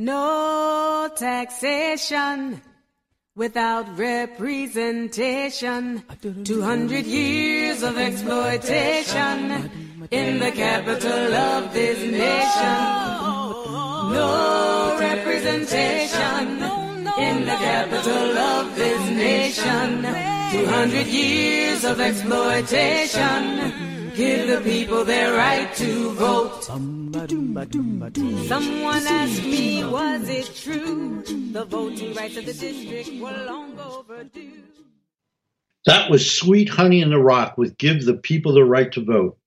No taxation without representation. 200 years of exploitation in the capital of this nation. No representation in the capital of this nation. 200 years of exploitation. Give the people their right to vote. Someone asked me, was it true? The voting rights of the district were long overdue. That was Sweet Honey in the Rock with Give the People the Right to Vote.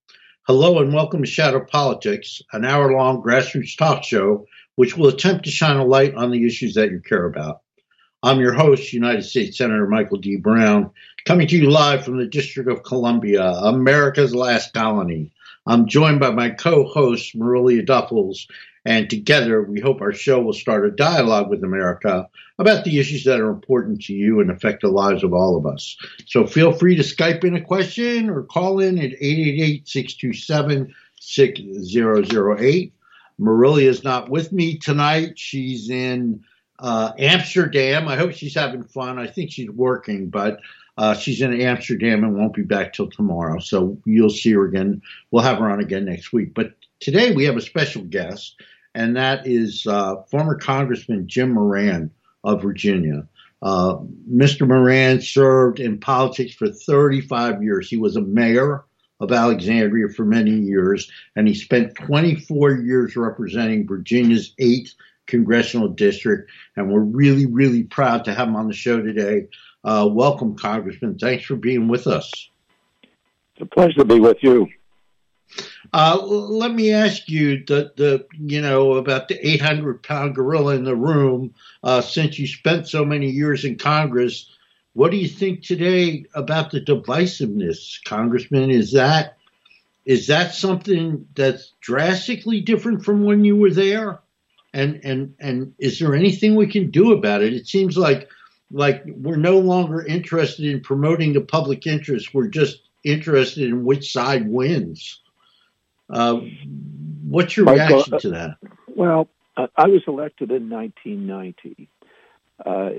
Hello and welcome to Shadow Politics, an hour long grassroots talk show which will attempt to shine a light on the issues that you care about. I'm your host, United States Senator Michael D. Brown, coming to you live from the District of Columbia, America's last colony. I'm joined by my co host, Marilia Duffels, and together we hope our show will start a dialogue with America about the issues that are important to you and affect the lives of all of us. So feel free to Skype in a question or call in at 888 627 6008. Marilia is not with me tonight. She's in uh, Amsterdam. I hope she's having fun. I think she's working, but uh, she's in Amsterdam and won't be back till tomorrow. So you'll see her again. We'll have her on again next week. But today we have a special guest, and that is uh, former Congressman Jim Moran of Virginia. Uh, Mr. Moran served in politics for 35 years. He was a mayor of Alexandria for many years, and he spent 24 years representing Virginia's 8th congressional district. And we're really, really proud to have him on the show today. Uh, welcome, Congressman. Thanks for being with us. It's a pleasure to be with you. Uh, let me ask you the, the you know about the 800 pound gorilla in the room. Uh, since you spent so many years in Congress, what do you think today about the divisiveness, Congressman? Is that is that something that's drastically different from when you were there? And and and is there anything we can do about it? It seems like like we're no longer interested in promoting the public interest. We're just interested in which side wins. Uh, what's your Michael, reaction to that? Well, I was elected in 1990. Uh,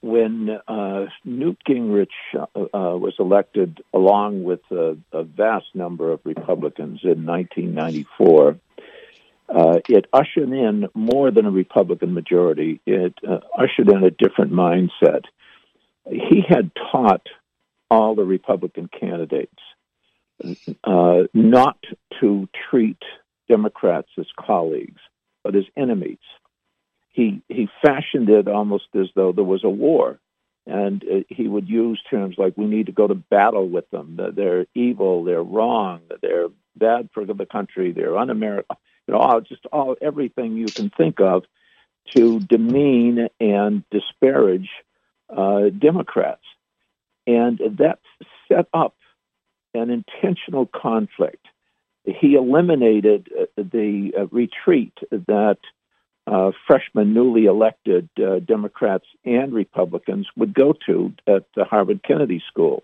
when uh, Newt Gingrich uh, uh was elected, along with a, a, vast number of Republicans in 1994, uh, it ushered in more than a Republican majority. It uh, ushered in a different mindset. He had taught all the Republican candidates uh, not to treat Democrats as colleagues, but as enemies. He he fashioned it almost as though there was a war, and uh, he would use terms like "we need to go to battle with them. They're evil. They're wrong. They're bad for the country. They're un-American." You know, all, just all everything you can think of to demean and disparage uh, Democrats, and that set up an intentional conflict. He eliminated uh, the uh, retreat that uh, newly elected uh, Democrats and Republicans would go to at the Harvard Kennedy School.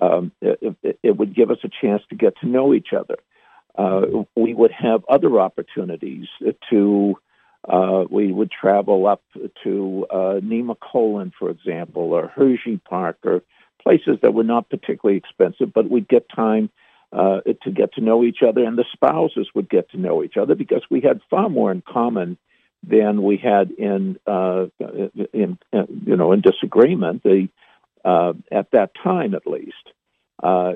Um, it, it, would give us a chance to get to know each other we would have other opportunities to. Uh, we would travel up to uh, Nemacolin, for example, or Hershey Park, or places that were not particularly expensive, but we'd get time uh, to get to know each other, and the spouses would get to know each other because we had far more in common than we had in, uh, in, in you know, in disagreement. The uh, at that time, at least, uh,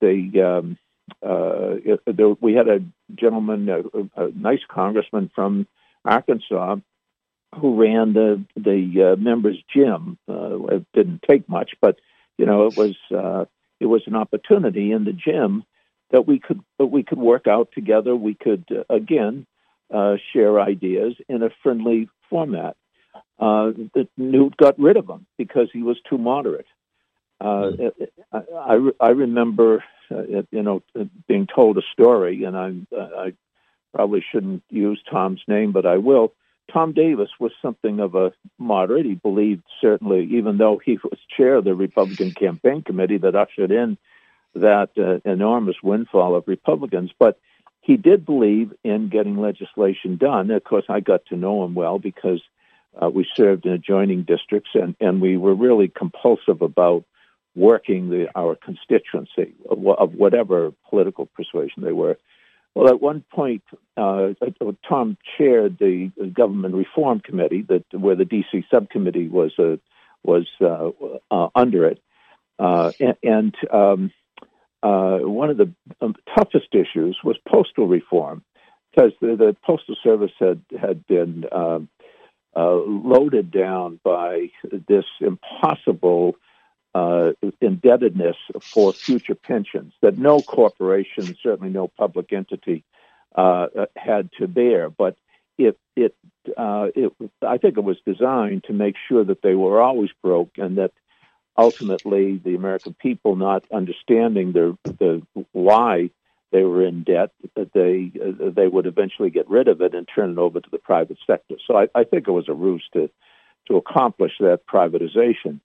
the um, uh, there, we had a gentleman, a, a, nice congressman from Arkansas, who ran the the uh, members' gym. Uh, it didn't take much, but you know it was uh, it was an opportunity in the gym that we could that we could work out together. We could uh, again uh, share ideas in a friendly format. Uh, Newt got rid of him because he was too moderate. Uh, hmm. I, I, I remember uh, you know, being told a story, and I'm, uh, I probably shouldn't use Tom's name, but I will. Tom Davis was something of a moderate. He believed, certainly, even though he was chair of the Republican campaign committee that ushered in that uh, enormous windfall of Republicans, but he did believe in getting legislation done. Of course, I got to know him well because uh, we served in adjoining districts, and, and we were really compulsive about working the, our constituency of, whatever political persuasion they were. Well, at one point, uh, uh Tom chaired the government reform committee that where the DC subcommittee was uh, was uh, uh under it, uh, and, and um, one of the um, toughest issues was postal reform because the, the, postal service had had been loaded down by this impossible uh, indebtedness for future pensions that no corporation, certainly no public entity, uh, had to bear. But it, it, uh, it, I think it was designed to make sure that they were always broke and that ultimately the American people, not understanding the, the why they were in debt, that they uh, they would eventually get rid of it and turn it over to the private sector. So I, I think it was a ruse to to accomplish that privatization.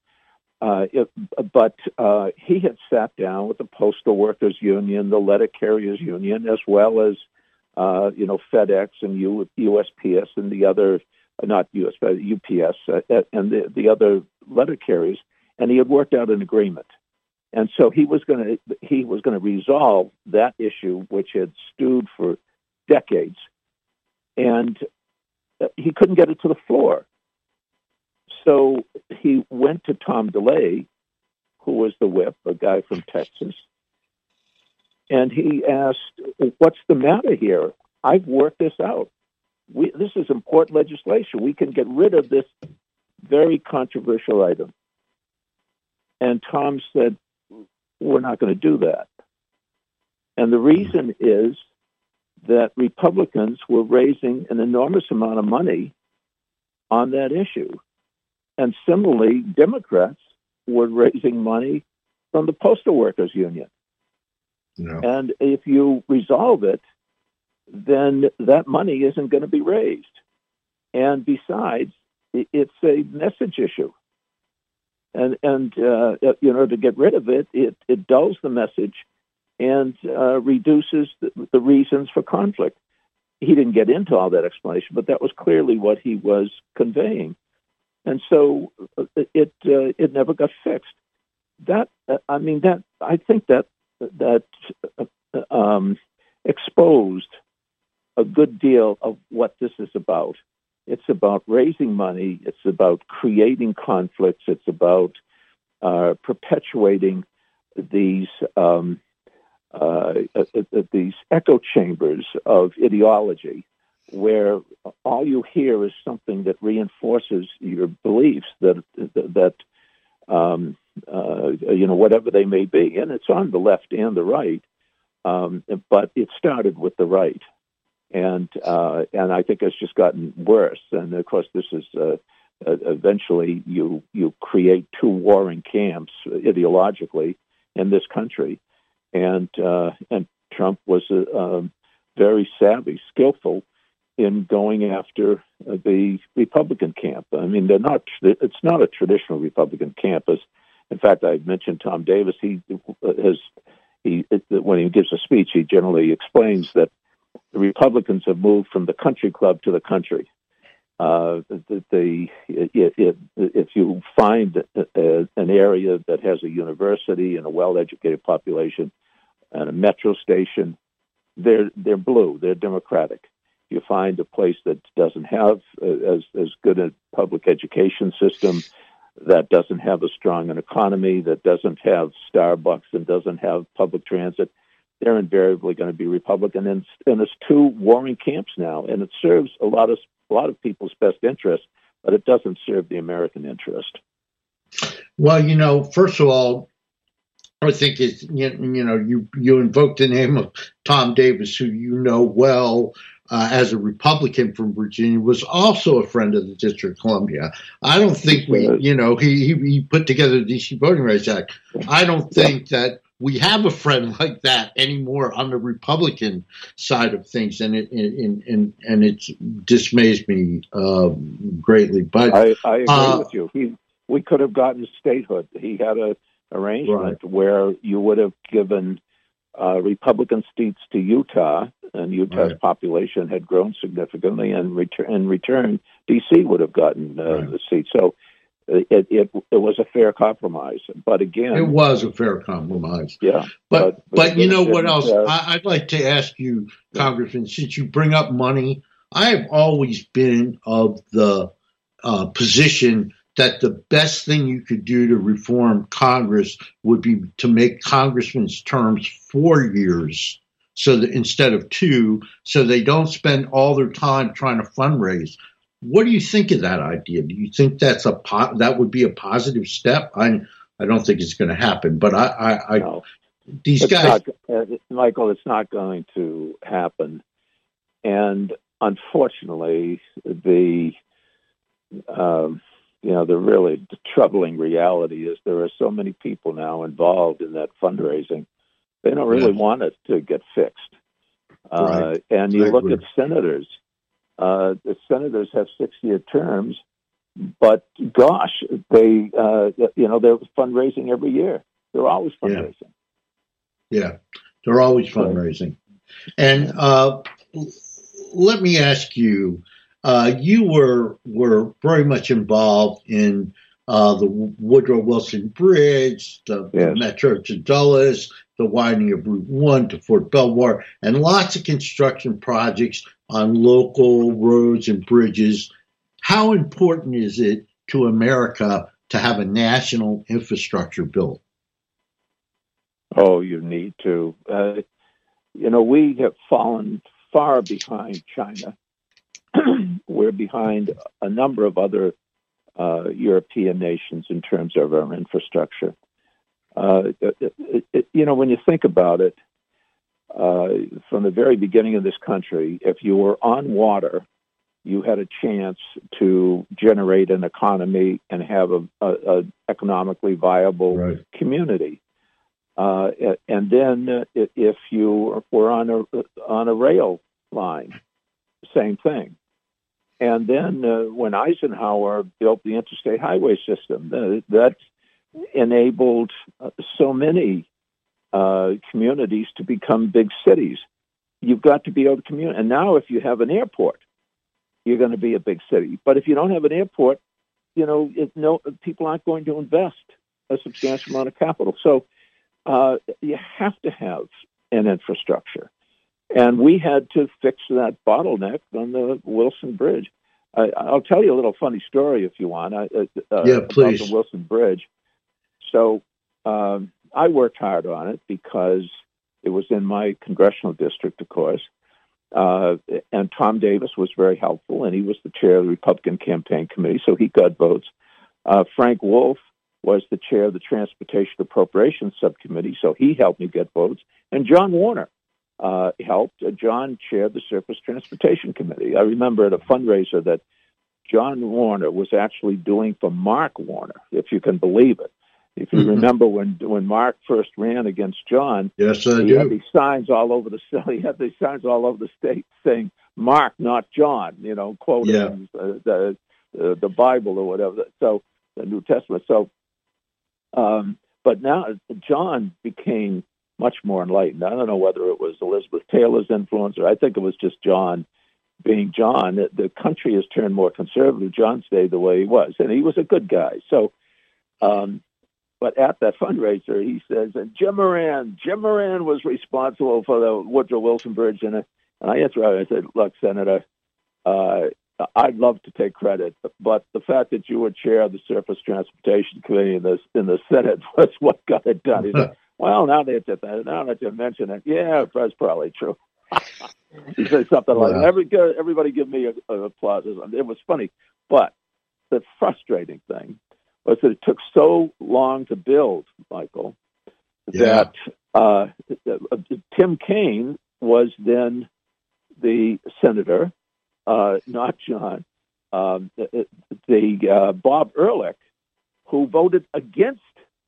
Uh, it, but uh, he had sat down with the Postal Workers Union, the Letter Carriers Union, as well as uh, you know FedEx and U, USPS and the other, not US, UPS uh, and the, the other letter carriers, and he had worked out an agreement. And so he was going to he was going to resolve that issue, which had stewed for decades, and uh, he couldn't get it to the floor. So he went to Tom DeLay, who was the whip, a guy from Texas, and he asked, What's the matter here? I've worked this out. We, this is important legislation. We can get rid of this very controversial item. And Tom said, We're not going to do that. And the reason is that Republicans were raising an enormous amount of money on that issue. And similarly, Democrats were raising money from the Postal Workers Union. And if you resolve it, then that money isn't going to be raised. And besides, it's a message issue. And, and uh, you know, to get rid of it, it, it dulls the message and uh, reduces the, the reasons for conflict. He didn't get into all that explanation, but that was clearly what he was conveying and so uh, it uh, it never got fixed. That uh, I mean that I think that that uh, um, exposed a good deal of what this is about. It's about raising money. It's about creating conflicts. It's about uh, perpetuating these um, uh, these echo chambers of ideology where all you hear is something that reinforces your beliefs that that um, uh, you know whatever they may be, and it's on the left and the right. Um, but it started with the right, and uh, and I think it's just gotten worse. And of course, this is uh, uh eventually you you create two warring camps ideologically in this country, and uh, and Trump was a, um, very savvy, skillful in going after uh, the Republican camp. I mean, they're not. It's not a traditional Republican campus. In fact, I mentioned Tom Davis. He uh, has he when he gives a speech, he generally explains that the Republicans have moved from the country club to the country. Uh, the, it, it, if you find a, an area that has a university and a well-educated population and a metro station, they're they're blue. They're democratic you find a place that doesn't have as as good a public education system, that doesn't have a strong an economy, that doesn't have Starbucks and doesn't have public transit, they're invariably going to be Republican. And, and it's two warring camps now, and it serves a lot of a lot of people's best interest, but it doesn't serve the American interest. Well, you know, first of all, I think it's you, you know you you invoked the name of Tom Davis, who you know well uh, as a Republican from Virginia, was also a friend of the District of Columbia. I don't think we, you know, he, he, he put together the DC Voting Rights Act. I don't think that we have a friend like that anymore on the Republican side of things, and it and and, and it dismays me uh, greatly. But I, I agree uh, with you. He, we could have gotten statehood. He had a arrangement right. where you would have given uh, Republican states to Utah, and Utah's right. population had grown significantly, and return, in return, D.C. would have gotten uh, right. the seat. So it, it it was a fair compromise. But again, it was a fair compromise. Yeah, but but, but you know what else? Uh, I, would like to ask you, Congressman, since you bring up money, I have always been of the uh, position that the best thing you could do to reform Congress would be to make congressmen's terms four years so that instead of two, so they don't spend all their time trying to fundraise. What do you think of that idea? Do you think that's a po- that would be a positive step? I I don't think it's going to happen, but I I, I no. these guys, not, uh, Michael, it's not going to happen, and unfortunately, the um, you know the really troubling reality is there are so many people now involved in that fundraising. They don't really yeah. want it to get fixed. Uh, and you I look agree. at senators uh, the senators have six-year terms, but gosh, they uh, you know they're fundraising every year. They're always fundraising. Yeah, yeah. they're always fundraising. And uh, let me ask you: uh, you were were very much involved in uh, the Woodrow Wilson Bridge, the, yes. Metro to Dulles, the widening of Route 1 to Fort Belvoir, and lots of construction projects on local roads and bridges. How important is it to America to have a national infrastructure built? Oh, you need to. Uh, you know, we have fallen far behind China. We're behind a number of other uh, European nations in terms of our infrastructure. Uh, it, it, you know, when you think about it, uh, from the very beginning of this country, if you were on water, you had a chance to generate an economy and have a, a, a economically viable right. community. Uh, and then uh, if you were on a on a rail line, same thing. And then uh, when Eisenhower built the interstate highway system, uh, that enabled uh, so many uh, communities to become big cities. You've got to be able to communicate. And now, if you have an airport, you're going to be a big city. But if you don't have an airport, you know, it, no people aren't going to invest a substantial amount of capital. So uh, you have to have an infrastructure. And we had to fix that bottleneck on the Wilson Bridge. I, will tell you a little funny story if you want. I, uh, uh yeah, please. About the Wilson Bridge. So um, I worked hard on it because it was in my congressional district, of course. Uh, and Tom Davis was very helpful, and he was the chair of the Republican campaign committee, so he got votes. Uh, Frank Wolf was the chair of the Transportation Appropriations Subcommittee, so he helped me get votes. And John Warner uh, helped. Uh, John chaired the Surface Transportation Committee. I remember at a fundraiser that John Warner was actually doing for Mark Warner, if you can believe it. If you mm-hmm. remember when when Mark first ran against John, yes, I he do. had these signs all over the he had these signs all over the state saying Mark, not John. You know, quoting yeah. the, the uh, the Bible or whatever. So the New Testament. So, um, but now John became much more enlightened. I don't know whether it was Elizabeth Taylor's influence or I think it was just John being John. The country has turned more conservative. John stayed the way he was, and he was a good guy. So. Um, but at that fundraiser, he says, and Jim Moran, Jim Moran was responsible for the Woodrow Wilson Bridge. And, and I answered, I said, look, Senator, uh, I'd love to take credit, but the fact that you were chair of the Surface Transportation Committee in the, in the Senate was what got it done. well, now that, you, now that you mention it, yeah, that's probably true. he said something like, Every, everybody give me a, a applause. It was funny. But the frustrating thing was that it took so long to build, Michael, yeah. that uh, Tim Kaine was then the senator, uh, not John. Um, the, the uh, Bob Ehrlich, who voted against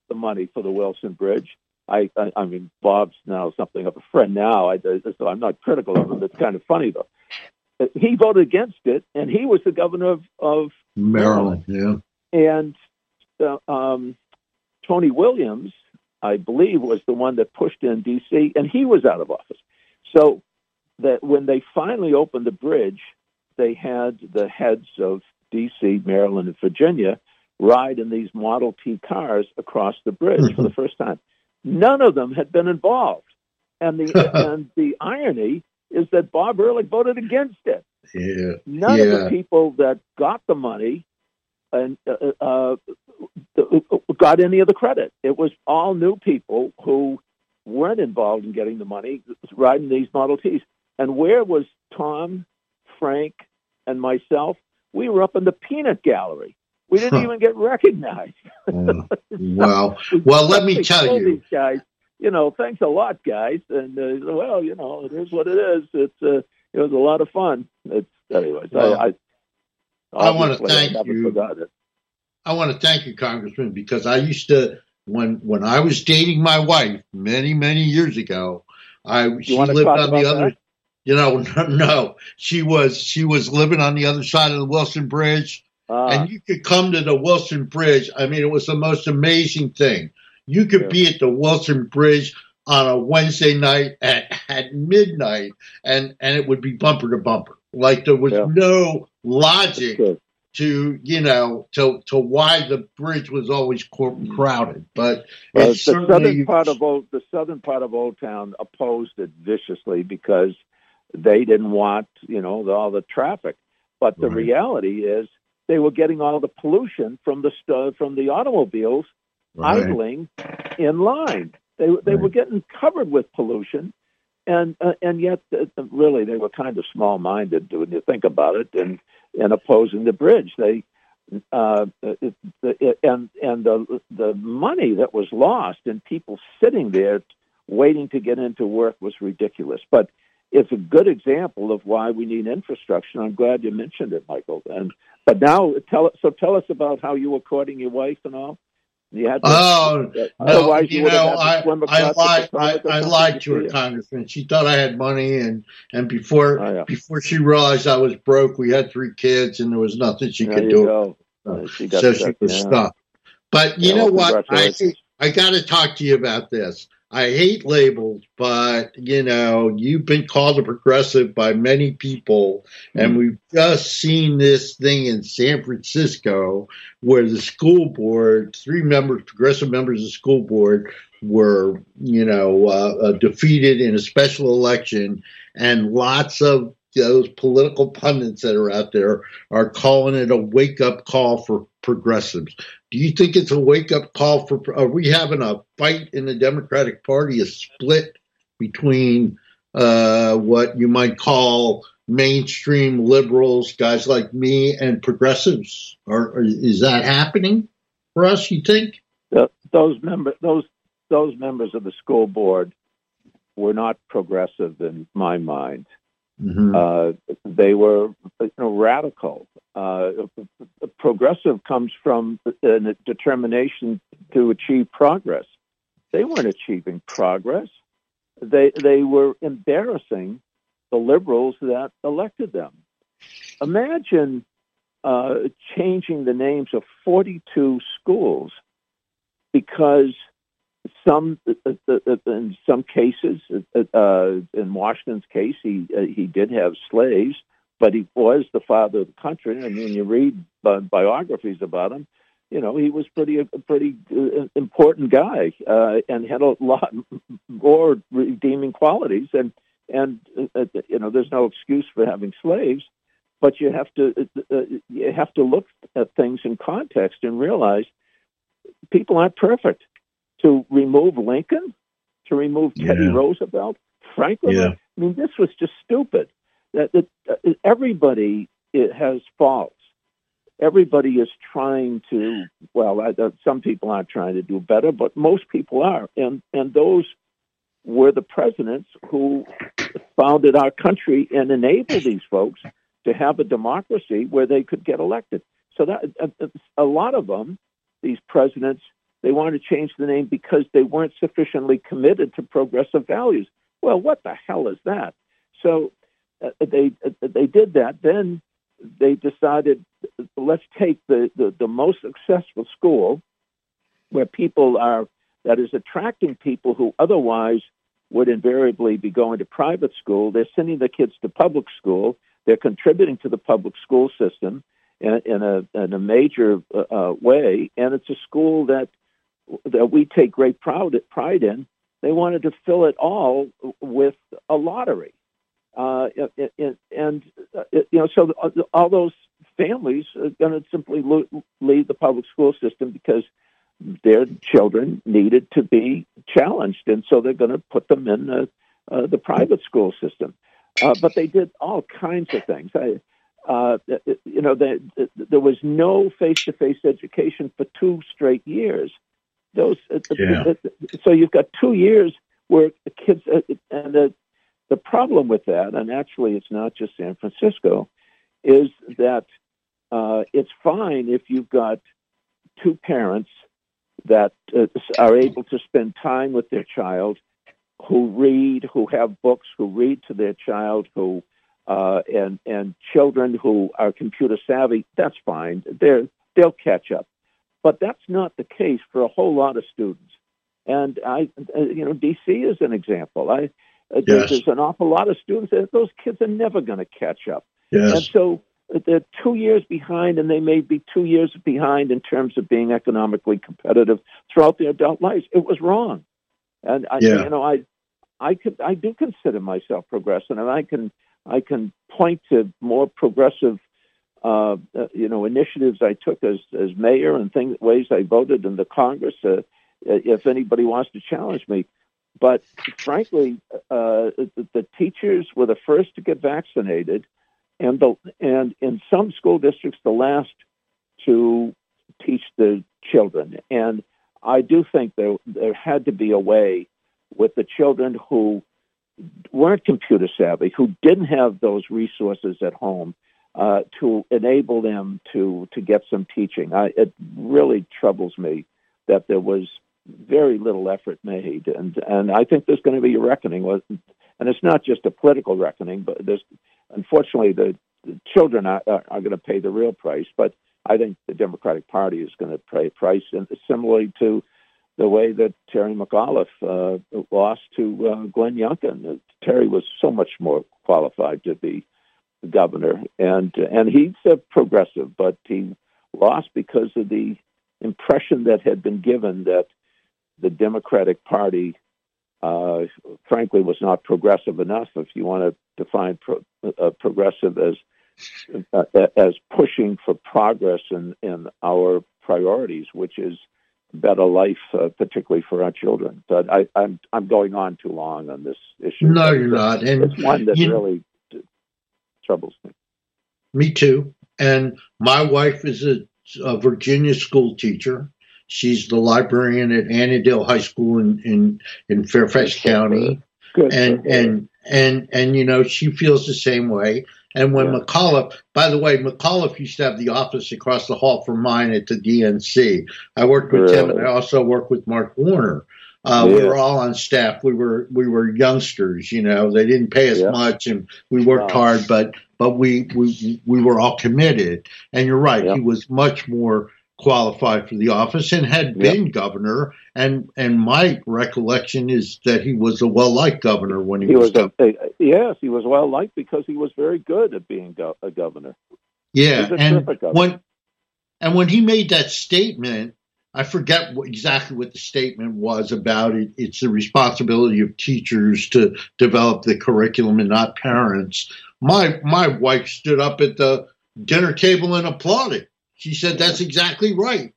the money for the Wilson Bridge. I, I, I mean, Bob's now something of a friend now, I, so I'm not critical of him. It's kind of funny though. He voted against it, and he was the governor of, of Maryland. Maryland. Yeah, and uh, um, Tony Williams I believe, was the one that pushed in D.C., and he was out of office. So that when they finally opened the bridge, they had the heads of D.C., Maryland, and Virginia ride in these Model T cars across the bridge mm-hmm. for the mm-hmm. first time. None of them had been involved, and the and the irony is that Bob Ehrlich voted against it. Yeah. None yeah. of the people that got the money and uh, uh, got any of the credit. It was all new people who weren't involved in getting the money riding these Model Ts. And where was Tom, Frank, and myself? We were up in the peanut gallery. We didn't huh. even get recognized. Well, well, let me tell you, these guys, you know, thanks a lot, guys. And uh, well, you know, it is what it is. It's uh, it was a lot of fun. It's anyways. Well, I, I I want to thank you. I want to thank you, Congressman, because I used to when when I was dating my wife many many years ago. I you she lived on the other. That? You know, no, no, she was she was living on the other side of the Wilson Bridge, uh, and you could come to the Wilson Bridge. I mean, it was the most amazing thing. You could yeah. be at the Wilson Bridge on a Wednesday night at, at midnight, and and it would be bumper to bumper. Like there was yeah. no logic to you know to to why the bridge was always crowded. But well, the southern part of old the southern part of Old Town opposed it viciously because they didn't want you know all the traffic. But the right. reality is they were getting all the pollution from the st- from the automobiles right. idling in line. They they right. were getting covered with pollution, and uh, and yet uh, really they were kind of small minded when you think about it and and opposing the bridge they uh, it, it, and and the the money that was lost and people sitting there waiting to get into work was ridiculous but it's a good example of why we need infrastructure i'm glad you mentioned it michael and but now tell so tell us about how you were courting your wife and all you had to, oh, otherwise no, you, you know, I, I lied. I, I lied to her, Congressman. She thought I had money, and and before oh, yeah. before she realized I was broke, we had three kids, and there was nothing she there could do. Go. Uh, she so she was yeah. stuck. But you yeah, know what? I I got to talk to you about this. I hate labels, but you know, you've been called a progressive by many people, and hmm. we've just seen this thing in San Francisco where the school board, three members, progressive members of the school board, were, you know, uh, uh, defeated in a special election, and lots of those political pundits that are out there are calling it a wake up call for progressives. Do you think it's a wake up call for? Are we having a fight in the Democratic Party, a split between uh, what you might call mainstream liberals, guys like me, and progressives? Or, is that happening for us? You think? those members, those those members of the school board, were not progressive in my mind. Mm-hmm. Uh, they were you know, radical. Uh, progressive comes from a determination to achieve progress. They weren't achieving progress. They they were embarrassing the liberals that elected them. Imagine uh, changing the names of 42 schools because some uh, uh, uh, in some cases, uh, in Washington's case, he uh, he did have slaves, but he was the father of the country. And when you read biographies about him, you know he was pretty a pretty important guy and had a lot more redeeming qualities. And and you know there's no excuse for having slaves, but you have to you have to look at things in context and realize people aren't perfect to remove Lincoln, to remove Teddy yeah. Roosevelt, Franklin. Yeah. I mean, this was just stupid. That, that uh, everybody has faults. Everybody is trying to. Well, I, uh, some people aren't trying to do better, but most people are, and and those were the presidents who founded our country and enabled these folks to have a democracy where they could get elected. So that uh, a lot of them, these presidents, they wanted to change the name because they weren't sufficiently committed to progressive values. Well, what the hell is that? So uh, they uh, they did that. Then they decided let's take the, the, the most successful school where people are that is attracting people who otherwise would invariably be going to private school. They're sending the kids to public school. They're contributing to the public school system in, in a in a major uh, uh way, and it's a school that that we take great pride pride in. They wanted to fill it all with a lottery, uh, and uh, you know, so all those families are going to simply leave the public school system because their children needed to be challenged, and so they're going to put them in the, uh, the private school system. Uh, but they did all kinds of things. I, uh, you know, they, there was no face-to-face education for two straight years. Those, uh, yeah. so you've got two years where kids, uh, and the the problem with that, and actually, it's not just San Francisco, is that uh, it's fine if you've got two parents that uh, are able to spend time with their child, who read, who have books, who read to their child, who uh, and and children who are computer savvy. That's fine. They're they'll catch up, but that's not the case for a whole lot of students. And I, uh, you know, DC is an example. I uh, yes. there's an awful lot of students that those kids are never going to catch up. Yes. And so they're two years behind, and they may be two years behind in terms of being economically competitive throughout their adult lives. It was wrong, and I, yeah. you know, I, I could, I do consider myself progressive, and I can, I can point to more progressive, uh, uh, you know, initiatives I took as as mayor and things, ways I voted in the Congress. Uh, if anybody wants to challenge me, but frankly, uh, the, the teachers were the first to get vaccinated and the and in some school districts the last to teach the children. And I do think there there had to be a way with the children who weren't computer savvy, who didn't have those resources at home, uh, to enable them to to get some teaching. I, it really troubles me that there was very little effort made, and and I think there's going to be a reckoning and it's not just a political reckoning, but there's unfortunately, the, the children are, are, are going to pay the real price. But I think the Democratic Party is going to pay a price, and similarly to the way that Terry McAuliffe uh, lost to uh, Glenn Youngkin. Terry was so much more qualified to be governor, and and he's a progressive, but he lost because of the impression that had been given that the Democratic Party uh, frankly, was not progressive enough. If you want to define pro, uh, progressive as uh, as pushing for progress in, in our priorities, which is better life, uh, particularly for our children. But I, am I'm, I'm going on too long on this issue. No, you're not, and it's one that you, really troubles me. Me too. And my wife is a, a Virginia school teacher, She's the librarian at Annandale High School in in, in Fairfax County. Good. And and and and you know she feels the same way. And when yeah. McAuliffe, by the way, McAuliffe used to have the office across the hall from mine at the DNC. I worked with really? him, and I also worked with Mark Warner. Uh, yeah. We were all on staff. We were we were youngsters. You know, they didn't pay us yeah. much, and we worked wow. hard, but but we we we were all committed. And you're right, he was much more qualified for the office and had been yep. governor. And and my recollection is that he was a well liked governor when he, he was, was a, yes, he was well liked because he was very good at being go- a governor. Yeah, and when and when he made that statement, I forget what, exactly what the statement was about it. It's the responsibility of teachers to develop the curriculum and not parents. My my wife stood up at the dinner table and applauded she said that's exactly right.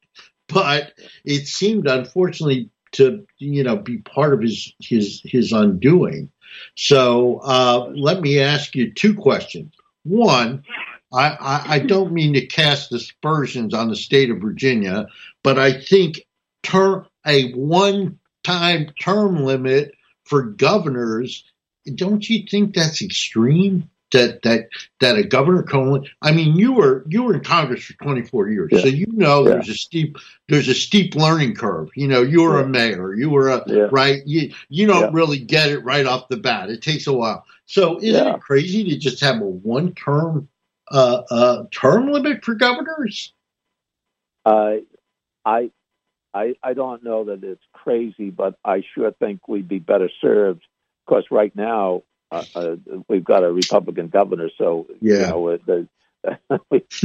But it seemed, unfortunately, to you know be part of his his his undoing. So uh, let me ask you two questions. One, I, I, I, don't mean to cast aspersions on the state of Virginia, but I think ter- a one-time term limit for governors. Don't you think that's extreme? that that that a governor can I mean, you were you were in Congress for 24 years, yeah. so you know yeah. there's a steep there's a steep learning curve. You know, you were yeah. a mayor, you were a right. You you don't really get it right off the bat. It takes a while. So isn't it crazy to just have a one term uh, uh, term limit for governors? Uh, I I, I don't know that it's crazy, but I sure think we'd be better served. Because right now uh, uh, we've got a Republican governor, so Yeah. you know, the,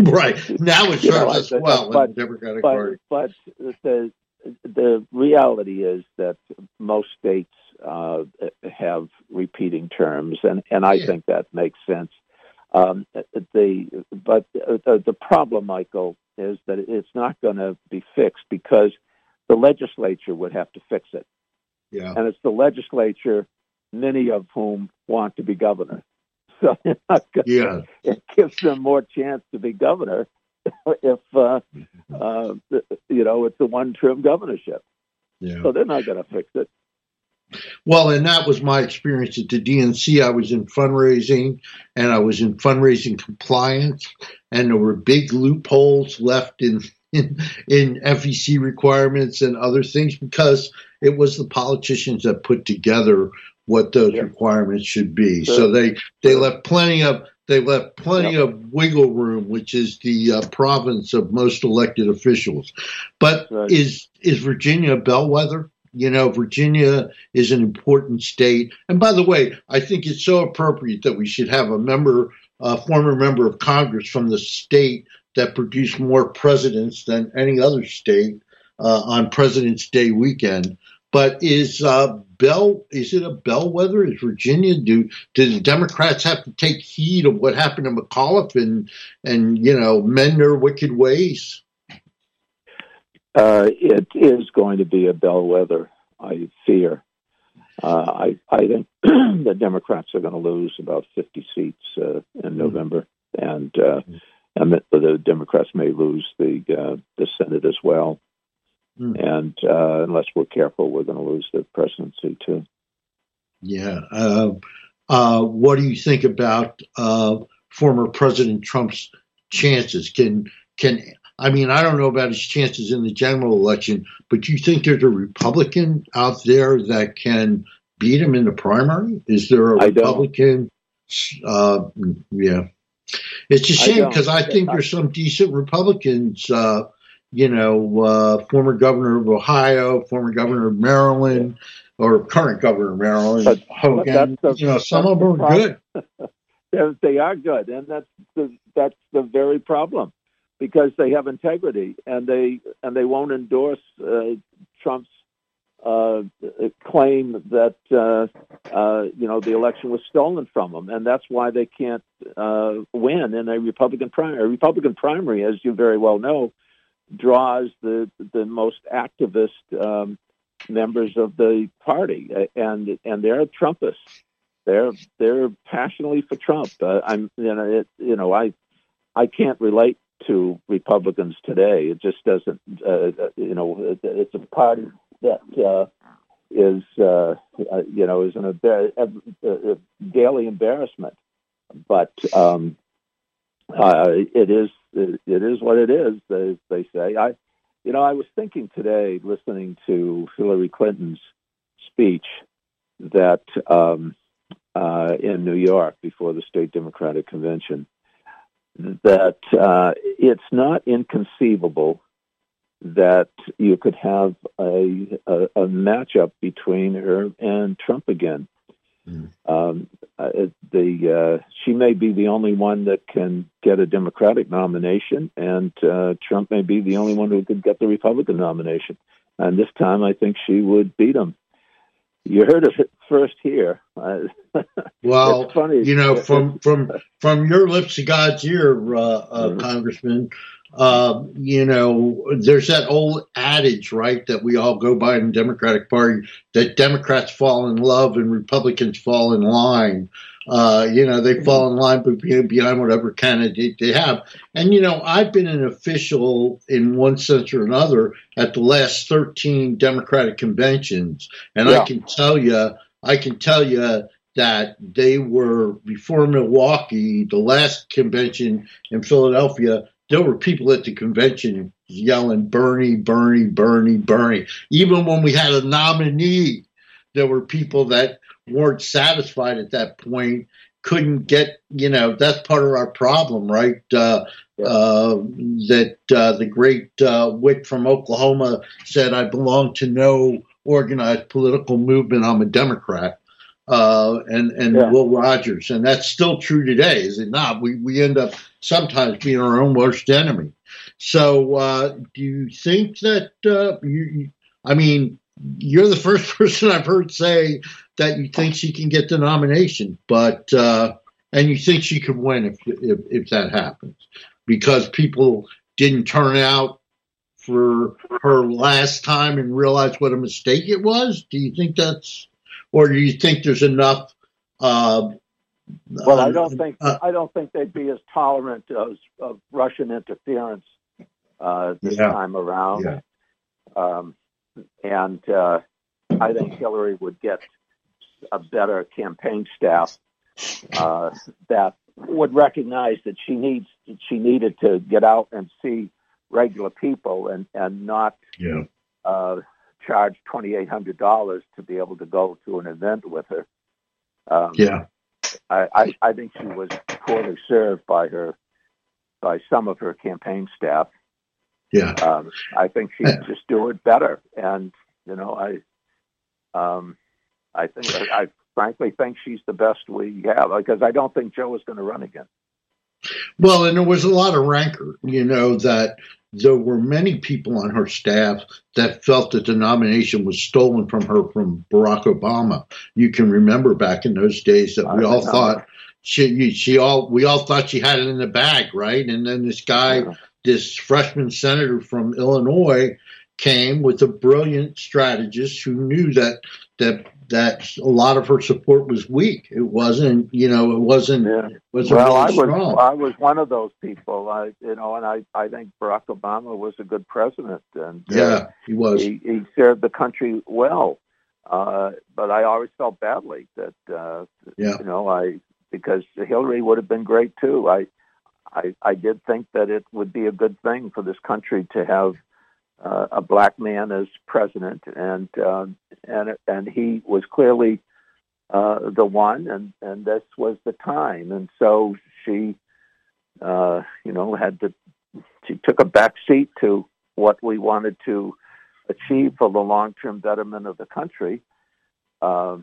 right now it You know, us I- well but- the Democratic but Party. but the the reality is that most states uh, have repeating terms, and and I Yeah. think that makes sense. Um, the but the, the problem, Michael, is that it's not going to be fixed because the legislature would have to fix it, Yeah, and it's the legislature, many of whom want to be governor. So yeah, it gives them more chance to be governor if uh, uh, you know it's a one-term governorship. yeah. So they're not going to fix it. Well, and that was my experience at the DNC. I was in fundraising and I was in fundraising compliance, and there were big loopholes left in in, in FEC requirements and other things because it was the politicians that put together what those Yeah. requirements should be. Sure. So they they left plenty of they left plenty of wiggle room, which is the uh, province of most elected officials. But Right. is is Virginia a bellwether? You know, Virginia is an important state. And by the way, I think it's so appropriate that we should have a member, a former member of Congress from the state that produced more presidents than any other state uh, on President's Day weekend. But is uh, Bell is it a bellwether? Is Virginia do do the Democrats have to take heed of what happened to McAuliffe and and you know mend their wicked ways? Uh, it is going to be a bellwether, I fear. Uh, I, I think the Democrats are going to lose about 50 seats uh, in November, and uh, and the Democrats may lose the uh, the Senate as well. Hmm. And uh, unless we're careful, we're going to lose the presidency too. Yeah. Uh, uh, what do you think about uh, former President Trump's chances? Can can I mean I don't know about his chances in the general election, but do you think there's a Republican out there that can beat him in the primary? Is there a I. Republican? Uh, yeah, it's a shame because I think there's some decent Republicans. Uh, you know, uh, former governor of Ohio, former governor of Maryland, or current governor of Maryland, But- Hogan. that's the- you know, some of the them are problem. good. They are good, and that's the that's the very problem because they have integrity and they and they won't endorse uh, Trump's uh, claim that uh, uh, you know the election was stolen from them, and that's why they can't uh, win in a Republican primary. A Republican primary, as you very well know, draws the the most activist um, members of the party, and and they're Trumpists they're they're passionately for Trump. Uh, I'm you know it, you know I I can't relate to Republicans today. It just doesn't uh, you know it's a party that uh, is uh, uh, you know is an a, a daily embarrassment. But um, uh, it is it is what it is. as they say I you know I was thinking today listening to Hillary Clinton's speech that. Um, uh, in New York before the state Democratic convention that uh, it's not inconceivable that you could have a, a, a matchup between her and Trump again. Mm. Um, uh, the uh, she may be the only one that can get a Democratic nomination, and uh, Trump may be the only one who could get the Republican nomination. And this time, I think she would beat him. You heard of it first here. Well, funny. you know, from from from your lips to God's ear, uh, uh, Mhm. Congressman. Uh, you know, there's that old adage, right, that we all go by in the Democratic Party that Democrats fall in love and Republicans fall in line. Uh, you know, they fall in line behind whatever candidate they have. And, you know, I've been an official in one sense or another at the last 13 Democratic conventions. And I can tell you, I can tell you that they were before Milwaukee, the last convention in Philadelphia, there were people at the convention yelling Bernie, Bernie, Bernie, Bernie. Even when we had a nominee, there were people that weren't satisfied at that point couldn't get, you know, that's part of our problem, right? Uh, uh, that uh, the great uh, wit from Oklahoma said, I belong to no organized political movement. I'm a Democrat. Uh, and and yeah. Will Rogers, and that's still true today, is it not? We we end up sometimes being our own worst enemy. So, uh, do you think that uh, you? I mean, you're the first person I've heard say that you think she can get the nomination, but uh, and you think she could win if, if if that happens because people didn't turn out for her last time and realize what a mistake it was. Do you think that's, or do you think there's enough? Uh, well, I don't think uh, I don't think they'd be as tolerant of, of Russian interference uh, this yeah. time around. Yeah. Um, and uh, I think Hillary would get a better campaign staff uh, that would recognize that she needs she needed to get out and see regular people and and not yeah. Charge twenty eight hundred dollars to be able to go to an event with her. Um, yeah, I, I I think she was poorly served by her by some of her campaign staff. Yeah, um, I think she would just do it better, and you know I um, I think I, I frankly think she's the best we have because I don't think Joe is going to run again. Well, and there was a lot of rancor, you know, that there were many people on her staff that felt that the nomination was stolen from her from Barack Obama. You can remember back in those days that we all thought she she all we all thought she had it in the bag, right? And then this guy, yeah. this freshman senator from Illinois, came with a brilliant strategist who knew that that that a lot of her support was weak. It wasn't, you know, it wasn't. Yeah. wasn't well, really I was strong. I was one of those people. I, you know, and I I think Barack Obama was a good president, and uh, yeah, uh, he was. He, he served the country well, uh, but I always felt badly that, uh, yeah. you know, I because Hillary would have been great too. I I I did think that it would be a good thing for this country to have uh, a black man as president, and uh, and and he was clearly uh, the one, and and this was the time, and so she, uh, you know, had to she took a back seat to what we wanted to achieve for the long term betterment of the country. Uh,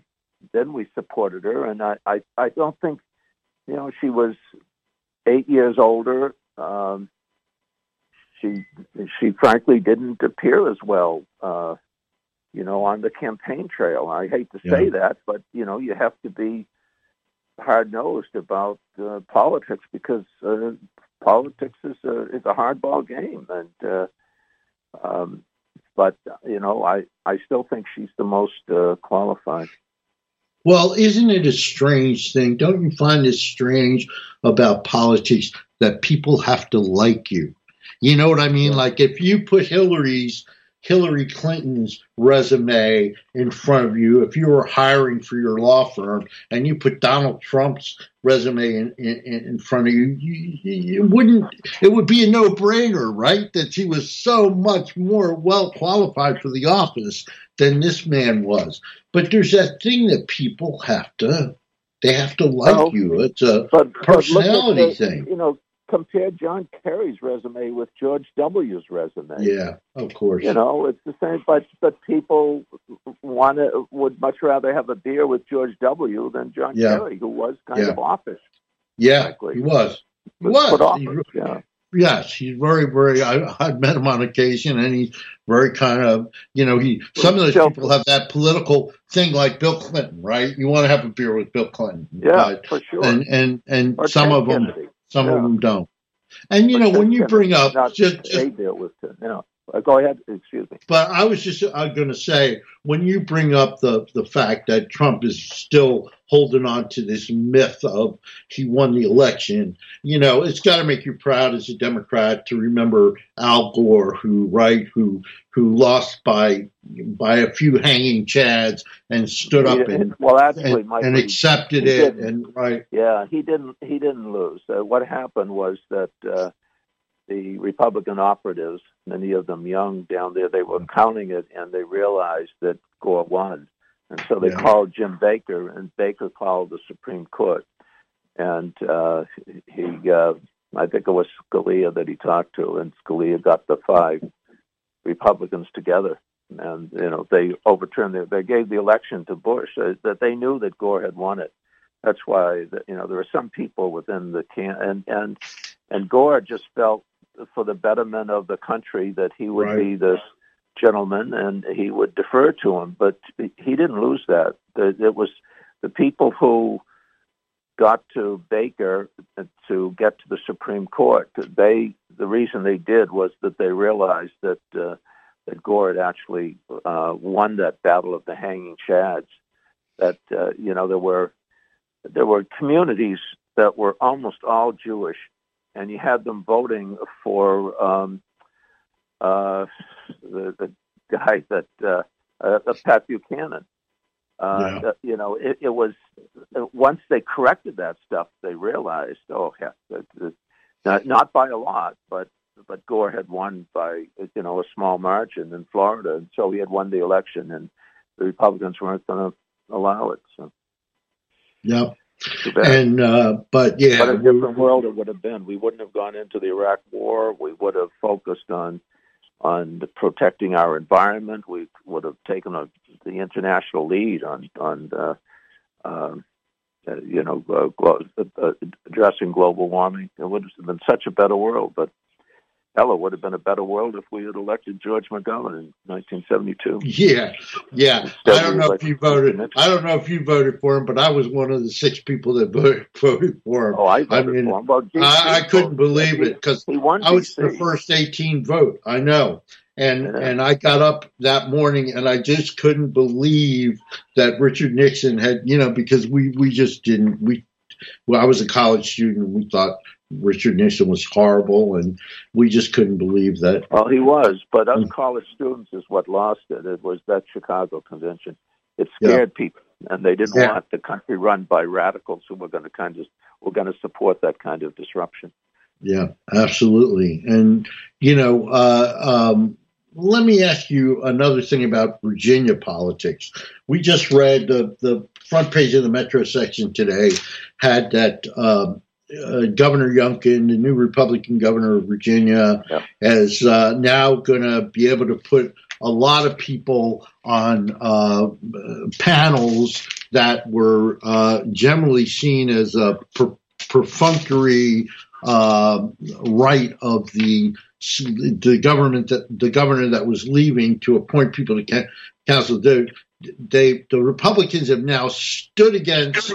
then we supported her, and I, I I don't think, you know, she was eight years older. Um, she she frankly didn't appear as well, uh, you know, on the campaign trail. I hate to say yeah. that, but you know, you have to be hard nosed about uh, politics because uh, politics is a is a hardball game, and uh, um, but you know, I I still think she's the most uh, qualified. Well, isn't it a strange thing? Don't you find it strange about politics that people have to like you? You know what I mean? Like if you put Hillary's Hillary Clinton's resume in front of you, if you were hiring for your law firm and you put Donald Trump's resume in, in, in front of you, you, you it wouldn't, it would be a no brainer, right? That he was so much more well qualified for the office than this man was. But there's that thing that people have to, they have to like well, you. It's a but, personality but the, thing. You know, compare John Kerry's resume with George W.'s resume. Yeah, of course. You know, it's the same, but but people want to would much rather have a beer with George W. than John yeah. Kerry, who was kind yeah. of offish. Yeah, frankly. he was. He was. was. He, yeah. Yes, he's very, very. I, have met him on occasion, and he's very kind of, you know, he. Some of those people have that political thing, like Bill Clinton, right? You want to have a beer with Bill Clinton, yeah, but, for sure. And and and or some of them, Kennedy. Some yeah. of them don't. And you know, when you bring up just, just deal with it, you know. Uh, go ahead. Excuse me. But I was just uh, going to say when you bring up the the fact that Trump is still holding on to this myth of he won the election, you know, it's got to make you proud as a Democrat to remember Al Gore, who right, who who lost by by a few hanging chads and stood up and well, actually, and, and accepted it, and right. Yeah, he didn't. He didn't lose. Uh, what happened was that. Uh, the Republican operatives, many of them young down there, they were counting it and they realized that Gore won. And so they yeah. called Jim Baker, and Baker called the Supreme Court. and uh, he, uh, I think it was Scalia that he talked to, and Scalia got the five Republicans together, and you know they overturned the, they gave the election to Bush uh, that they knew that Gore had won it. That's why you know there were some people within the camp, and and and Gore just felt for the betterment of the country that he would right. be this gentleman and he would defer to him, but he didn't lose that. It was the people who got to Baker to get to the Supreme Court. They the reason they did was that they realized that uh, that Gore had actually uh, won that battle of the hanging chads. That uh, you know there were there were communities that were almost all Jewish, and you had them voting for um, uh, the, the guy that uh, uh, Pat Buchanan. Uh, yeah. You know, it, it was once they corrected that stuff, they realized, oh, yeah, that, that, not, not by a lot, but but Gore had won by you know a small margin in Florida, and so he had won the election, and the Republicans weren't going to allow it. So. Yep. And uh, but yeah, what a different world it would have been. We wouldn't have gone into the Iraq War. We would have focused on on protecting our environment. We would have taken a, the international lead on on uh, um, uh, you know uh, uh, addressing global warming. It would have been such a better world, but hell, it would have been a better world if we had elected George McGovern in 1972. Yeah, yeah. I don't know if you voted. I don't know if you voted for him, but I was one of the six people that voted, voted for him. Oh, I voted I mean, for him. Well, I, I, couldn't believe it because I was the first 18 vote. I know. And yeah. and I got up that morning and I just couldn't believe that Richard Nixon had you know because we we just didn't we well I was a college student and we thought Richard Nixon was horrible, and we just couldn't believe that. Well, he was, but us mm. college students is what lost it. It was that Chicago convention. It scared yeah. people, and they didn't yeah. want the country run by radicals who were going to kind of were going to support that kind of disruption. Yeah, absolutely. And you know, uh, um, let me ask you another thing about Virginia politics. We just read the the front page of the Metro section today had that. Um, uh, governor Youngkin, the new Republican governor of Virginia, yeah. is uh, now going to be able to put a lot of people on uh, panels that were uh, generally seen as a per- perfunctory uh, right of the the government that the governor that was leaving to appoint people to council. They, they the Republicans have now stood against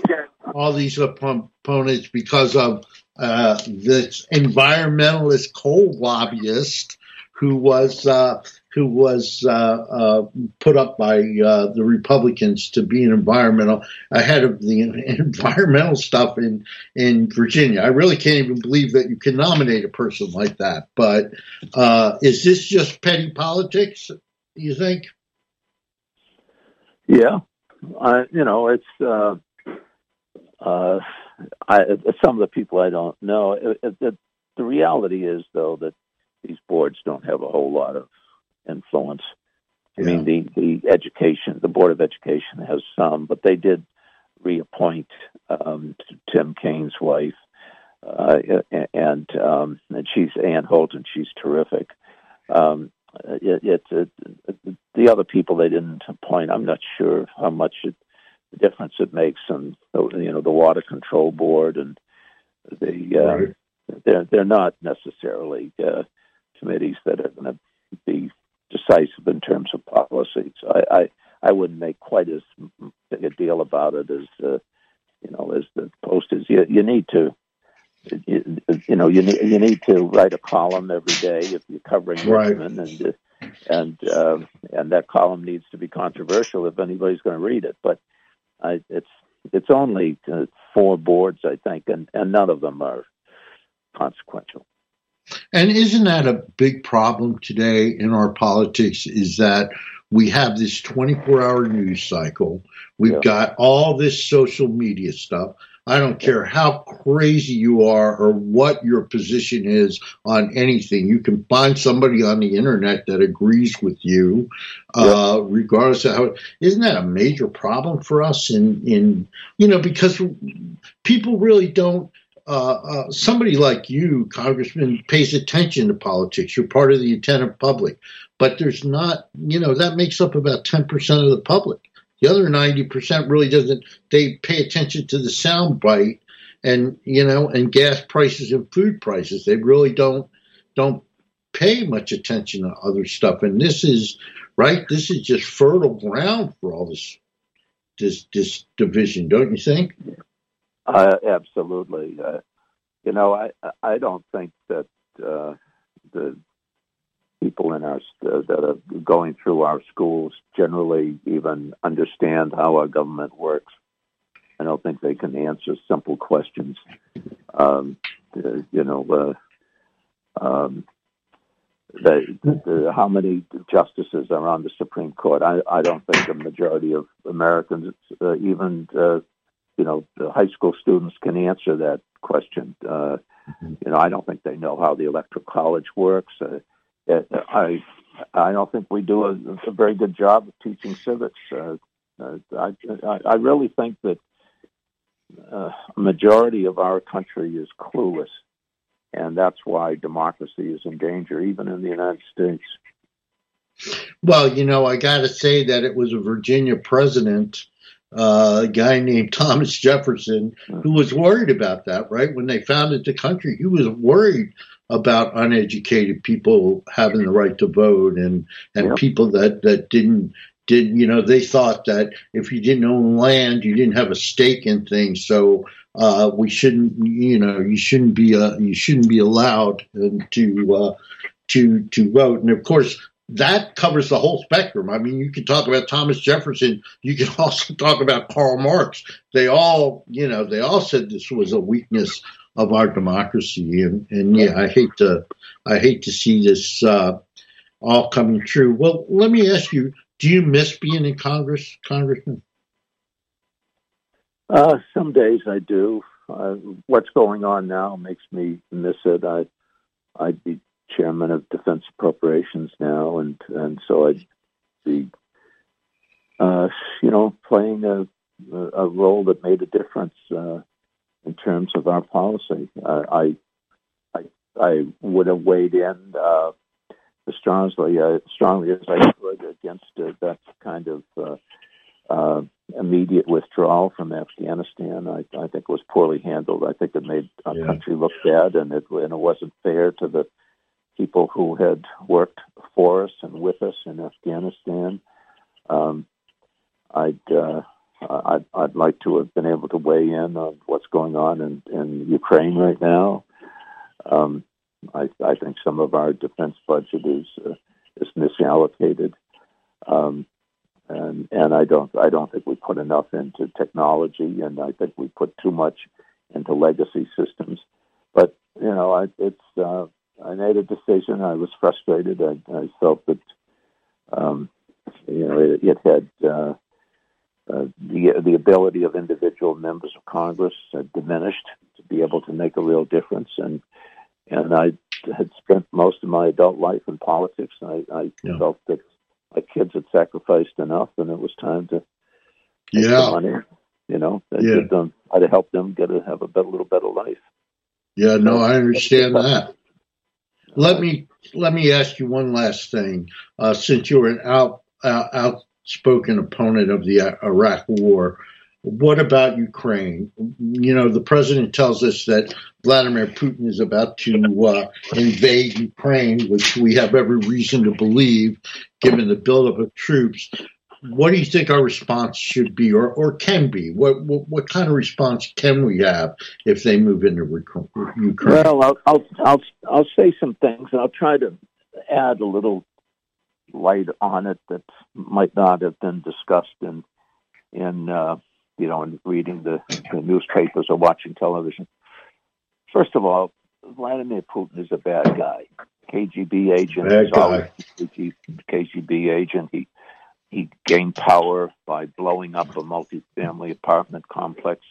all these opponents because of uh, this environmentalist coal lobbyist who was uh, who was uh, uh put up by uh, the Republicans to be an environmental ahead of the environmental stuff in in Virginia. I really can't even believe that you can nominate a person like that. But uh, is this just petty politics? You think? Yeah, you know it's uh, I, some of the people I don't know. It, it, it, the reality is, though, that these boards don't have a whole lot of influence. I mean, the the education, the board of education has some, but they did reappoint um, Tim Kaine's wife, uh, and um, and she's Anne Holton. She's terrific. Um, it, it, it, the other people they didn't appoint, I'm not sure how much it the difference it makes in you know the water control board and the uh, right. they're they're not necessarily uh, committees that are going to be decisive in terms of policy. So I, I I wouldn't make quite as big a deal about it as uh, you know as the post is. You you need to. You, you know, you need you need to write a column every day if you're covering right. Richmond, and and uh, and that column needs to be controversial if anybody's going to read it. But I, it's it's only uh, four boards, I think, and, and none of them are consequential. And isn't that a big problem today in our politics? Is that we have this 24 hour news cycle. We've yeah. got all this social media stuff. I don't care how crazy you are or what your position is on anything. You can find somebody on the internet that agrees with you, uh, regardless of how. Isn't that a major problem for us? In in you know because people really don't. Uh, uh, somebody like you, Congressman, pays attention to politics. You're part of the attentive public, but there's not. You know that makes up about ten percent of the public the other 90% really doesn't, they pay attention to the sound bite and, you know, and gas prices and food prices. They really don't, don't pay much attention to other stuff. And this is, right, this is just fertile ground for all this, this, this division, don't you think? Uh, absolutely. Uh, you know, I, I don't think that, uh, the people in our uh, that are going through our schools generally even understand how our government works. I don't think they can answer simple questions. Um, uh, you know, uh, um, the, the, how many justices are on the Supreme Court? I, I don't think the majority of Americans, uh, even uh, you know, the high school students, can answer that question. Uh. You know, I don't think they know how the electoral college works. I I don't think we do a, a very good job of teaching civics. Uh, uh, I, I really think that uh, a majority of our country is clueless, and that's why democracy is in danger, even in the United States. Well, you know, I got to say that it was a Virginia president, uh, a guy named Thomas Jefferson, who was worried about that. Right when they founded the country, he was worried about uneducated people having the right to vote and and people that that didn't did you know they thought that if you didn't own land you didn't have a stake in things so uh, we shouldn't you know you shouldn't be uh, you shouldn't be allowed to uh, to to vote and of course that covers the whole spectrum. I mean, you can talk about Thomas Jefferson. You can also talk about Karl Marx. They all, you know, they all said this was a weakness of our democracy. And, and yeah, I hate to I hate to see this uh, all coming true. Well, let me ask you: Do you miss being in Congress, Congressman? Uh, some days I do. Uh, what's going on now makes me miss it. I I'd be chairman of Defense Appropriations now, and and so I'd be, uh, you know, playing a a role that made a difference uh, in terms of our policy. Uh, I, I, I would have weighed in uh, as strongly, uh, strongly as I could against uh, that kind of uh, uh, immediate withdrawal from Afghanistan. I, I think it was poorly handled. I think it made our yeah. country look bad, and it and it wasn't fair to the people who had worked for us and with us in Afghanistan. Um, I'd I'd, I'd like to have been able to weigh in on what's going on in, in Ukraine right now. Um, I, I think some of our defense budget is uh, is misallocated, um, and and I don't I don't think we put enough into technology, and I think we put too much into legacy systems. But you know, I, it's uh, I made a decision. I was frustrated. I, I felt that um, you know it, it had. Uh, uh, the the ability of individual members of Congress uh, diminished to be able to make a real difference, and and I had spent most of my adult life in politics. I, I yeah. felt that my kids had sacrificed enough, and it was time to yeah money. You know, yeah. them, I'd help them get a have a better, little better life. Yeah, no, I understand that. Let me let me ask you one last thing. Uh, since you're an out, out out spoken opponent of the Iraq war. What about Ukraine? You know, the president tells us that Vladimir Putin is about to uh, invade Ukraine, which we have every reason to believe, given the buildup of troops. What do you think our response should be, or, or can be? What, what, what kind of response can we have if they move into Ukraine? Well, I'll I'll I'll, I'll say some things, and I'll try to add a little light on it that might not have been discussed in in uh, you know in reading the, the newspapers or watching television. First of all, Vladimir Putin is a bad guy. KGB agent. Bad guy. KGB agent. He he gained power by blowing up a multi-family apartment complex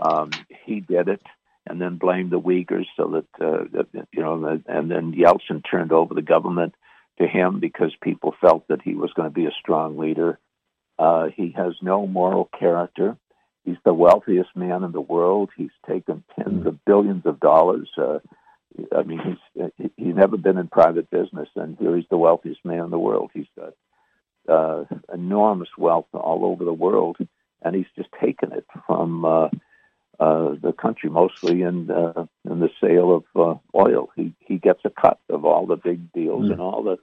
um, he did it and then blamed the Uyghurs so that, uh, that you know, and then Yeltsin turned over the government to him because people felt that he was going to be a strong leader. Uh, he has no moral character. He's the wealthiest man in the world. He's taken tens of billions of dollars. Uh, I mean, he's he's never been in private business, and here he's the wealthiest man in the world. He's got uh, enormous wealth all over the world, and he's just taken it from uh, uh, the country, mostly in uh, in the sale of uh, oil. He he gets a cut of all the big deals mm. and all the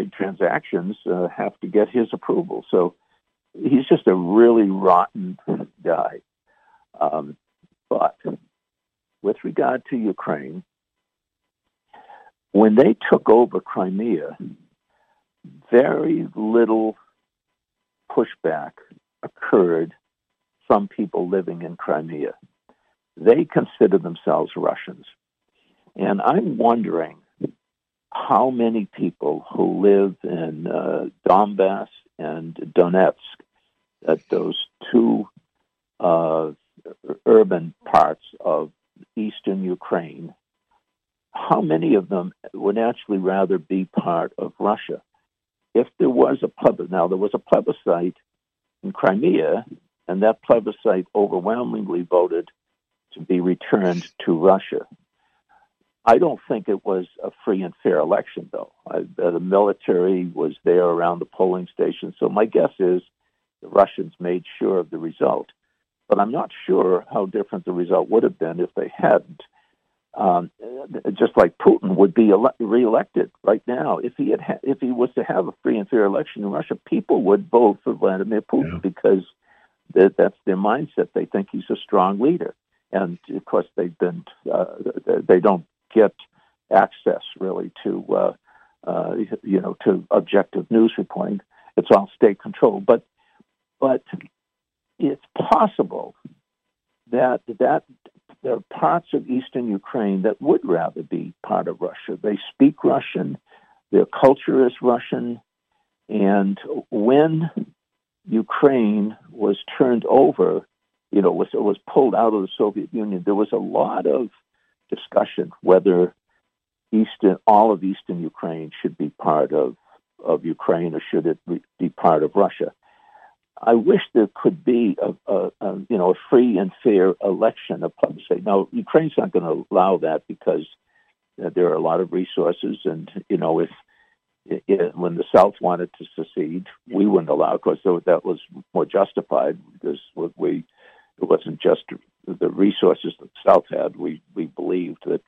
big transactions uh, have to get his approval. So he's just a really rotten guy. Um, but with regard to Ukraine, when they took over Crimea, very little pushback occurred from people living in Crimea. They consider themselves Russians. And I'm wondering how many people who live in uh, Donbass and Donetsk, at those two uh, urban parts of eastern Ukraine, how many of them would actually rather be part of Russia? If there was a plebiscite, now there was a plebiscite in Crimea, and that plebiscite overwhelmingly voted to be returned to Russia. I don't think it was a free and fair election, though. I, the military was there around the polling station, so my guess is the Russians made sure of the result. But I'm not sure how different the result would have been if they hadn't. Um, just like Putin would be ele- reelected right now, if he had ha- if he was to have a free and fair election in Russia, people would vote for Vladimir Putin yeah. because that, that's their mindset. They think he's a strong leader, and of course they've been uh, they don't get access really to uh, uh, you know to objective news reporting. It's all state controlled, but but it's possible that that there are parts of eastern Ukraine that would rather be part of Russia. They speak Russian, their culture is Russian, and when Ukraine was turned over, you know, was was pulled out of the Soviet Union, there was a lot of discussion whether eastern all of eastern Ukraine should be part of of Ukraine or should it be part of Russia. I wish there could be a, a, a you know a free and fair election of plebiscite. Now Ukraine's not going to allow that because uh, there are a lot of resources, and you know if, when the South wanted to secede, we wouldn't allow. Of course, that was more justified because we it wasn't just the resources that the South had. We we believed that,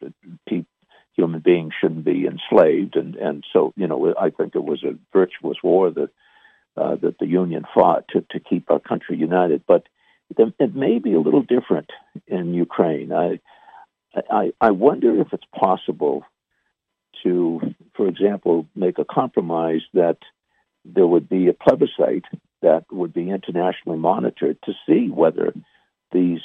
people, human beings shouldn't be enslaved, and and so you know I think it was a virtuous war that uh, that the Union fought to to keep our country united. But it may be a little different in Ukraine. I I, I wonder if it's possible to, for example, make a compromise that there would be a plebiscite that would be internationally monitored to see whether these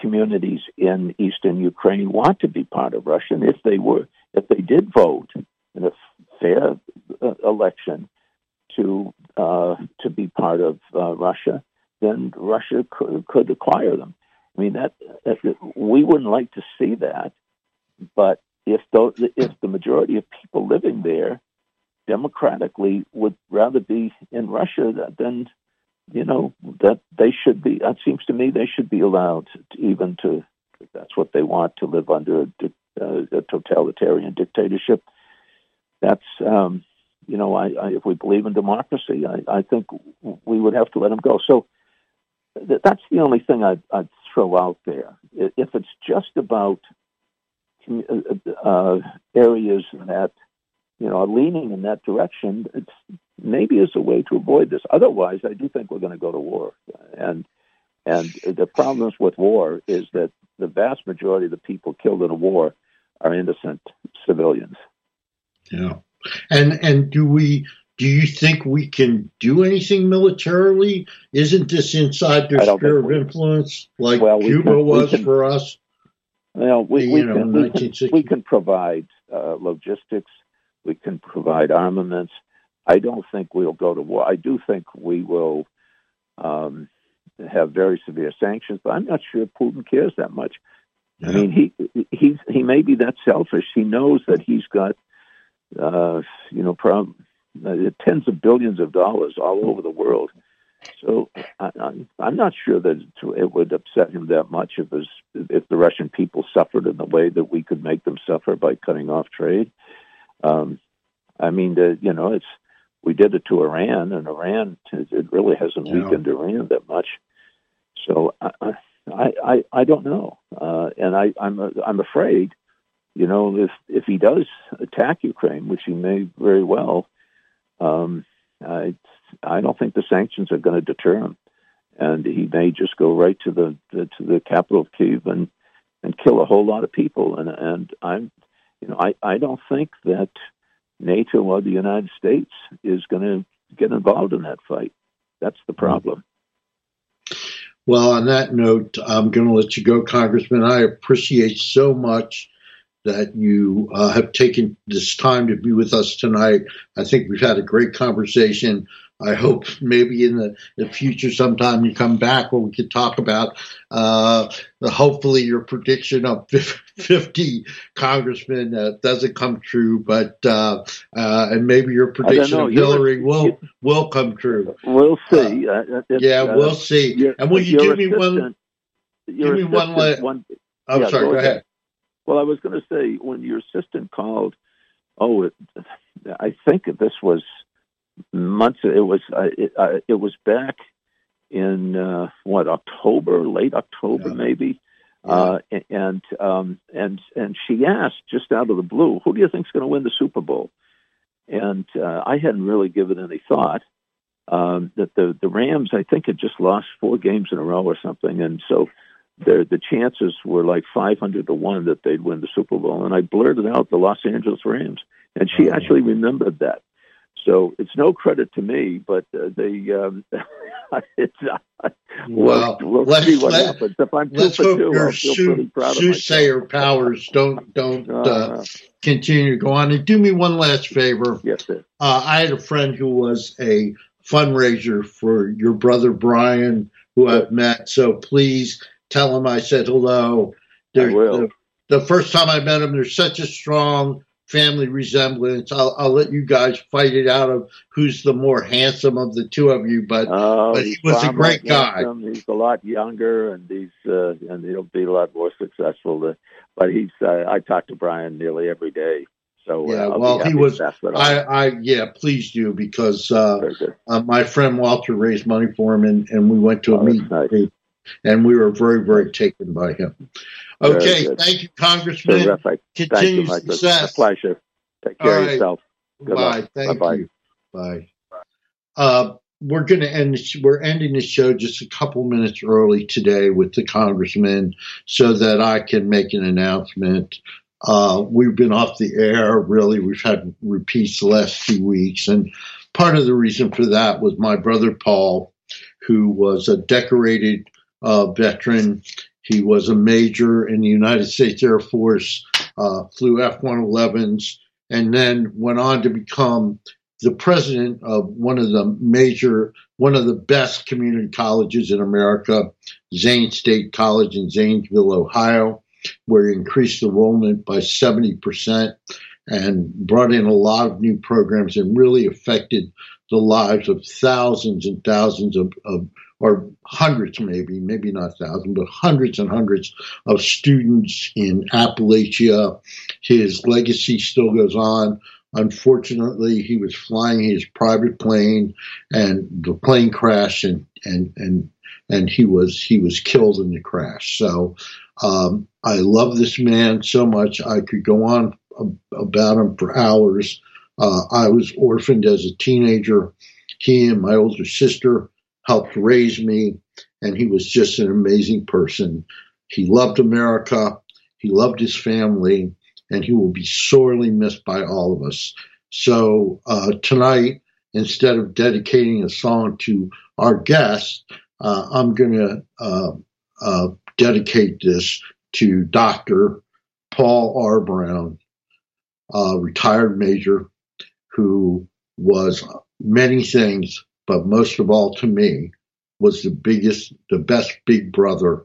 communities in eastern Ukraine want to be part of Russia. And if they were, if they did vote in a fair uh, election to uh, to be part of uh, Russia, then Russia could, could acquire them. I mean that, that, we wouldn't like to see that, but if the, if the majority of people living there democratically would rather be in Russia than you know that they should be. that seems to me they should be allowed even to, that's what they want, to live under a, uh, a totalitarian dictatorship. That's um, you know, I, I, if we believe in democracy, I, I think we would have to let them go. So th- that's the only thing I'd, I'd throw out there. If it's just about uh, uh, areas that you know, are leaning in that direction, it's maybe is a way to avoid this. Otherwise, I do think we're going to go to war. And and the problems with war is that the vast majority of the people killed in a war are innocent civilians. Yeah. And and do we do you think we can do anything militarily? Isn't this inside their sphere of influence like well, Cuba can, was can, for us? Well, we, we, know, can, we, can, we can provide uh, logistics we can provide armaments. I don't think we'll go to war. I do think we will um, have very severe sanctions, but I'm not sure Putin cares that much. Yeah. I mean, he he's he may be that selfish. He knows that he's got, uh, you know, prob- uh, tens of billions of dollars all over the world. So I, I'm, I'm not sure that it would upset him that much if was, if the Russian people suffered in the way that we could make them suffer by cutting off trade. Um, I mean, the, you know, it's we did it to Iran, and Iran it really hasn't yeah. weakened Iran that much. So I I I, I don't know, uh, and I I'm I'm afraid, you know, if if he does attack Ukraine, which he may very well, um, I I don't think the sanctions are going to deter him, and he may just go right to the, the to the capital of Kiev and and kill a whole lot of people. And and I'm, you know, I I don't think that NATO or the United States is going to get involved in that fight. That's the problem. Well, on that note, I'm going to let you go, Congressman. I appreciate so much that you uh, have taken this time to be with us tonight. I think we've had a great conversation. I hope maybe in the, the future sometime you come back where we could talk about uh, hopefully your prediction of 50 congressmen uh, doesn't come true, but uh, uh and maybe your prediction of Hillary will will come true. We'll see. Uh, uh, yeah, we'll see. And will you give me one? Give me one. La- one I'm sorry. Go, go ahead. ahead. Well, I was going to say when your assistant called. Oh, it, I think this was months. It was uh, it, uh, it was back in uh, what October, late October, yeah. maybe. Yeah. Uh, and um, and and she asked just out of the blue, "Who do you think's going to win the Super Bowl?" And uh, I hadn't really given any thought. Um, that the the Rams, I think, had just lost four games in a row or something, and so the the chances were like five hundred to one that they'd win the Super Bowl. And I blurted out the Los Angeles Rams, and she oh. actually remembered that. So it's no credit to me, but uh, they. Um, it's, uh, well, we'll, we'll see what let, happens. If I'm let's hope two, your soo- soothsayer powers don't don't uh, uh, continue to go on. And do me one last favor. Yes, sir. Uh, I had a friend who was a fundraiser for your brother Brian, who I've met. So please tell him I said hello. There, I will. The, the first time I met him, there's such a strong family resemblance. I'll, I'll, let you guys fight it out of who's the more handsome of the two of you. But, uh, but he was a great guy. He's a lot younger, and he's uh, and he'll be a lot more successful. To, but he's uh, I talk to Brian nearly every day. So uh, yeah, well, he was. I, I, yeah, please do because uh, uh, my friend Walter raised money for him, and, and we went to a oh, meeting, nice. And we were very, very taken by him. Okay, thank you, Congressman. Terrific. Continue thank you, success. A pleasure. Take care of yourself. Good Bye. Thank Bye-bye. you. Bye. Uh, we're going to end. We're ending the show just a couple minutes early today with the congressman, so that I can make an announcement. Uh, we've been off the air. Really, we've had repeats the last few weeks, and part of the reason for that was my brother Paul, who was a decorated uh, veteran. He was a major in the United States Air Force, uh, flew F 111s, and then went on to become the president of one of the major, one of the best community colleges in America, Zane State College in Zanesville, Ohio, where he increased enrollment by 70% and brought in a lot of new programs and really affected the lives of thousands and thousands of, of or hundreds maybe, maybe not thousands, but hundreds and hundreds of students in Appalachia. His legacy still goes on. Unfortunately, he was flying his private plane and the plane crashed and, and, and, and he was, he was killed in the crash. So, um, I love this man so much. I could go on about him for hours. Uh, I was orphaned as a teenager. He and my older sister helped raise me, and he was just an amazing person. He loved America, he loved his family, and he will be sorely missed by all of us. So uh, tonight, instead of dedicating a song to our guest, uh, I'm going to uh, uh, dedicate this to Dr. Paul R. Brown, a retired major who was many things but most of all to me, was the biggest, the best big brother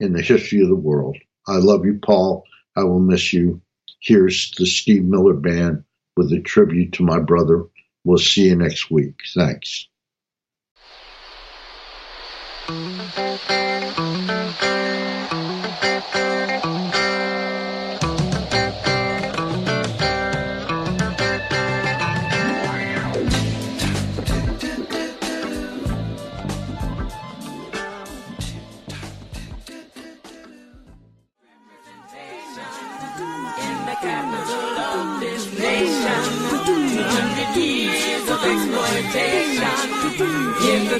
in the history of the world. I love you, Paul. I will miss you. Here's the Steve Miller Band with a tribute to my brother. We'll see you next week. Thanks.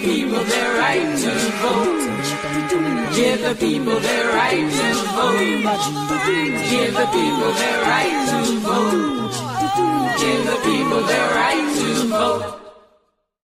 people their right to vote. Give the people their right to vote. Give the people their right to vote. Give the people their right to vote.